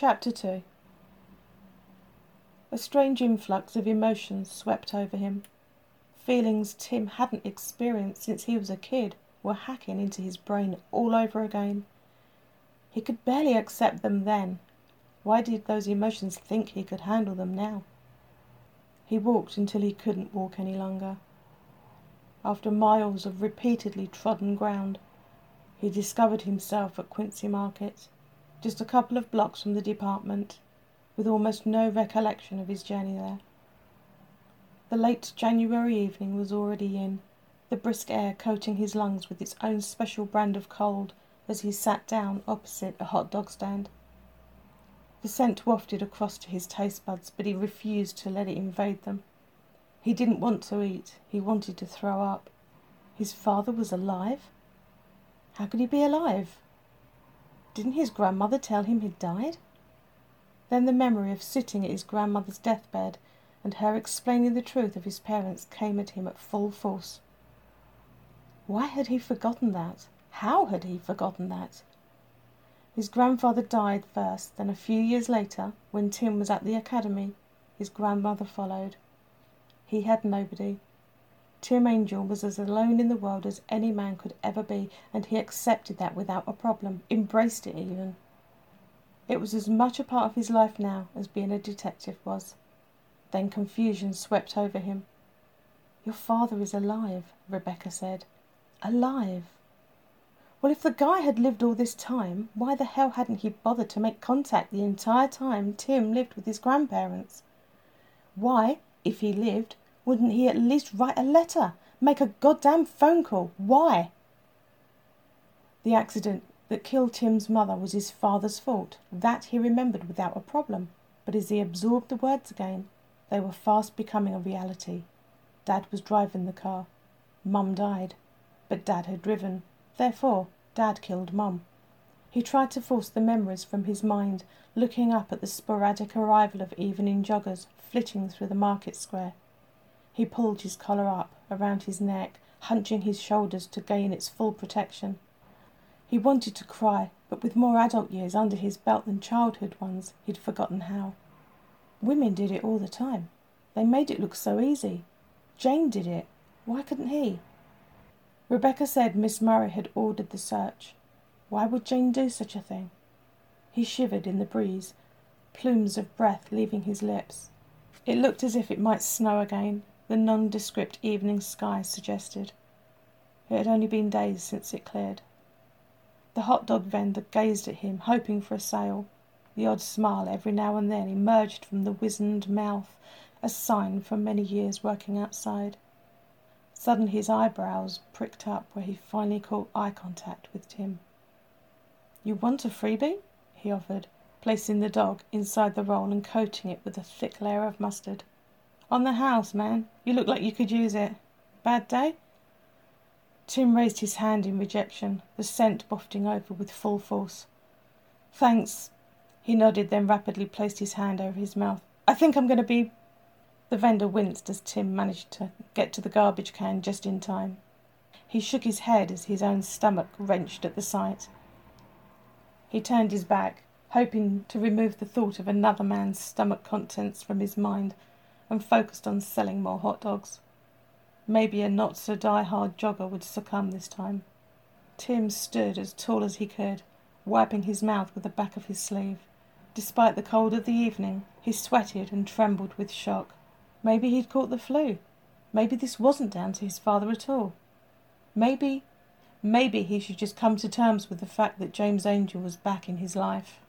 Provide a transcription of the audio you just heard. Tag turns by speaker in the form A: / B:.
A: Chapter 2 A strange influx of emotions swept over him. Feelings Tim hadn't experienced since he was a kid were hacking into his brain all over again. He could barely accept them then. Why did those emotions think he could handle them now? He walked until he couldn't walk any longer. After miles of repeatedly trodden ground, he discovered himself at Quincy Market, just a couple of blocks from the department, with almost no recollection of his journey there. The late January evening was already in, the brisk air coating his lungs with its own special brand of cold as he sat down opposite a hot dog stand. The scent wafted across to his taste buds, but he refused to let it invade them. He didn't want to eat, he wanted to throw up. His father was alive? How could he be alive? Didn't his grandmother tell him he'd died? Then the memory of sitting at his grandmother's deathbed and her explaining the truth of his parents came at him at full force. Why had he forgotten that? How had he forgotten that? His grandfather died first, then a few years later, when Tim was at the academy, his grandmother followed. He had nobody. Tim Angel was as alone in the world as any man could ever be, and he accepted that without a problem, embraced it even. It was as much a part of his life now as being a detective was. Then confusion swept over him. Your father is alive, Rebecca said. Alive. Well, if the guy had lived all this time, why the hell hadn't he bothered to make contact the entire time Tim lived with his grandparents? Why, if he lived, wouldn't he at least write a letter? Make a goddamn phone call? Why? The accident that killed Tim's mother was his father's fault. That he remembered without a problem. But as he absorbed the words again, they were fast becoming a reality. Dad was driving the car. Mum died. But Dad had driven. Therefore, Dad killed Mum. He tried to force the memories from his mind, looking up at the sporadic arrival of evening joggers flitting through the market square. He pulled his collar up around his neck, hunching his shoulders to gain its full protection. He wanted to cry, but with more adult years under his belt than childhood ones, he'd forgotten how. Women did it all the time. They made it look so easy. Jane did it. Why couldn't he? Rebecca said Miss Murray had ordered the search. Why would Jane do such a thing? He shivered in the breeze, plumes of breath leaving his lips. It looked as if it might snow again, the nondescript evening sky suggested. It had only been days since it cleared. The hot dog vendor gazed at him, hoping for a sale. The odd smile every now and then emerged from the wizened mouth, a sign from many years working outside. Suddenly his eyebrows pricked up where he finally caught eye contact with Tim. You want a freebie? he offered, placing the dog inside the roll and coating it with a thick layer of mustard. On the house, man. You look like you could use it. Bad day? Tim raised his hand in rejection, the scent wafting over with full force. Thanks. He nodded, then rapidly placed his hand over his mouth. I think I'm going to be the vendor winced as Tim managed to get to the garbage can just in time. He shook his head as his own stomach wrenched at the sight. He turned his back, hoping to remove the thought of another man's stomach contents from his mind, and focused on selling more hot dogs. Maybe a not so die-hard jogger would succumb this time. Tim stood as tall as he could, wiping his mouth with the back of his sleeve. Despite the cold of the evening, he sweated and trembled with shock. Maybe he'd caught the flu. Maybe this wasn't down to his father at all. Maybe, maybe he should just come to terms with the fact that James Angel was back in his life.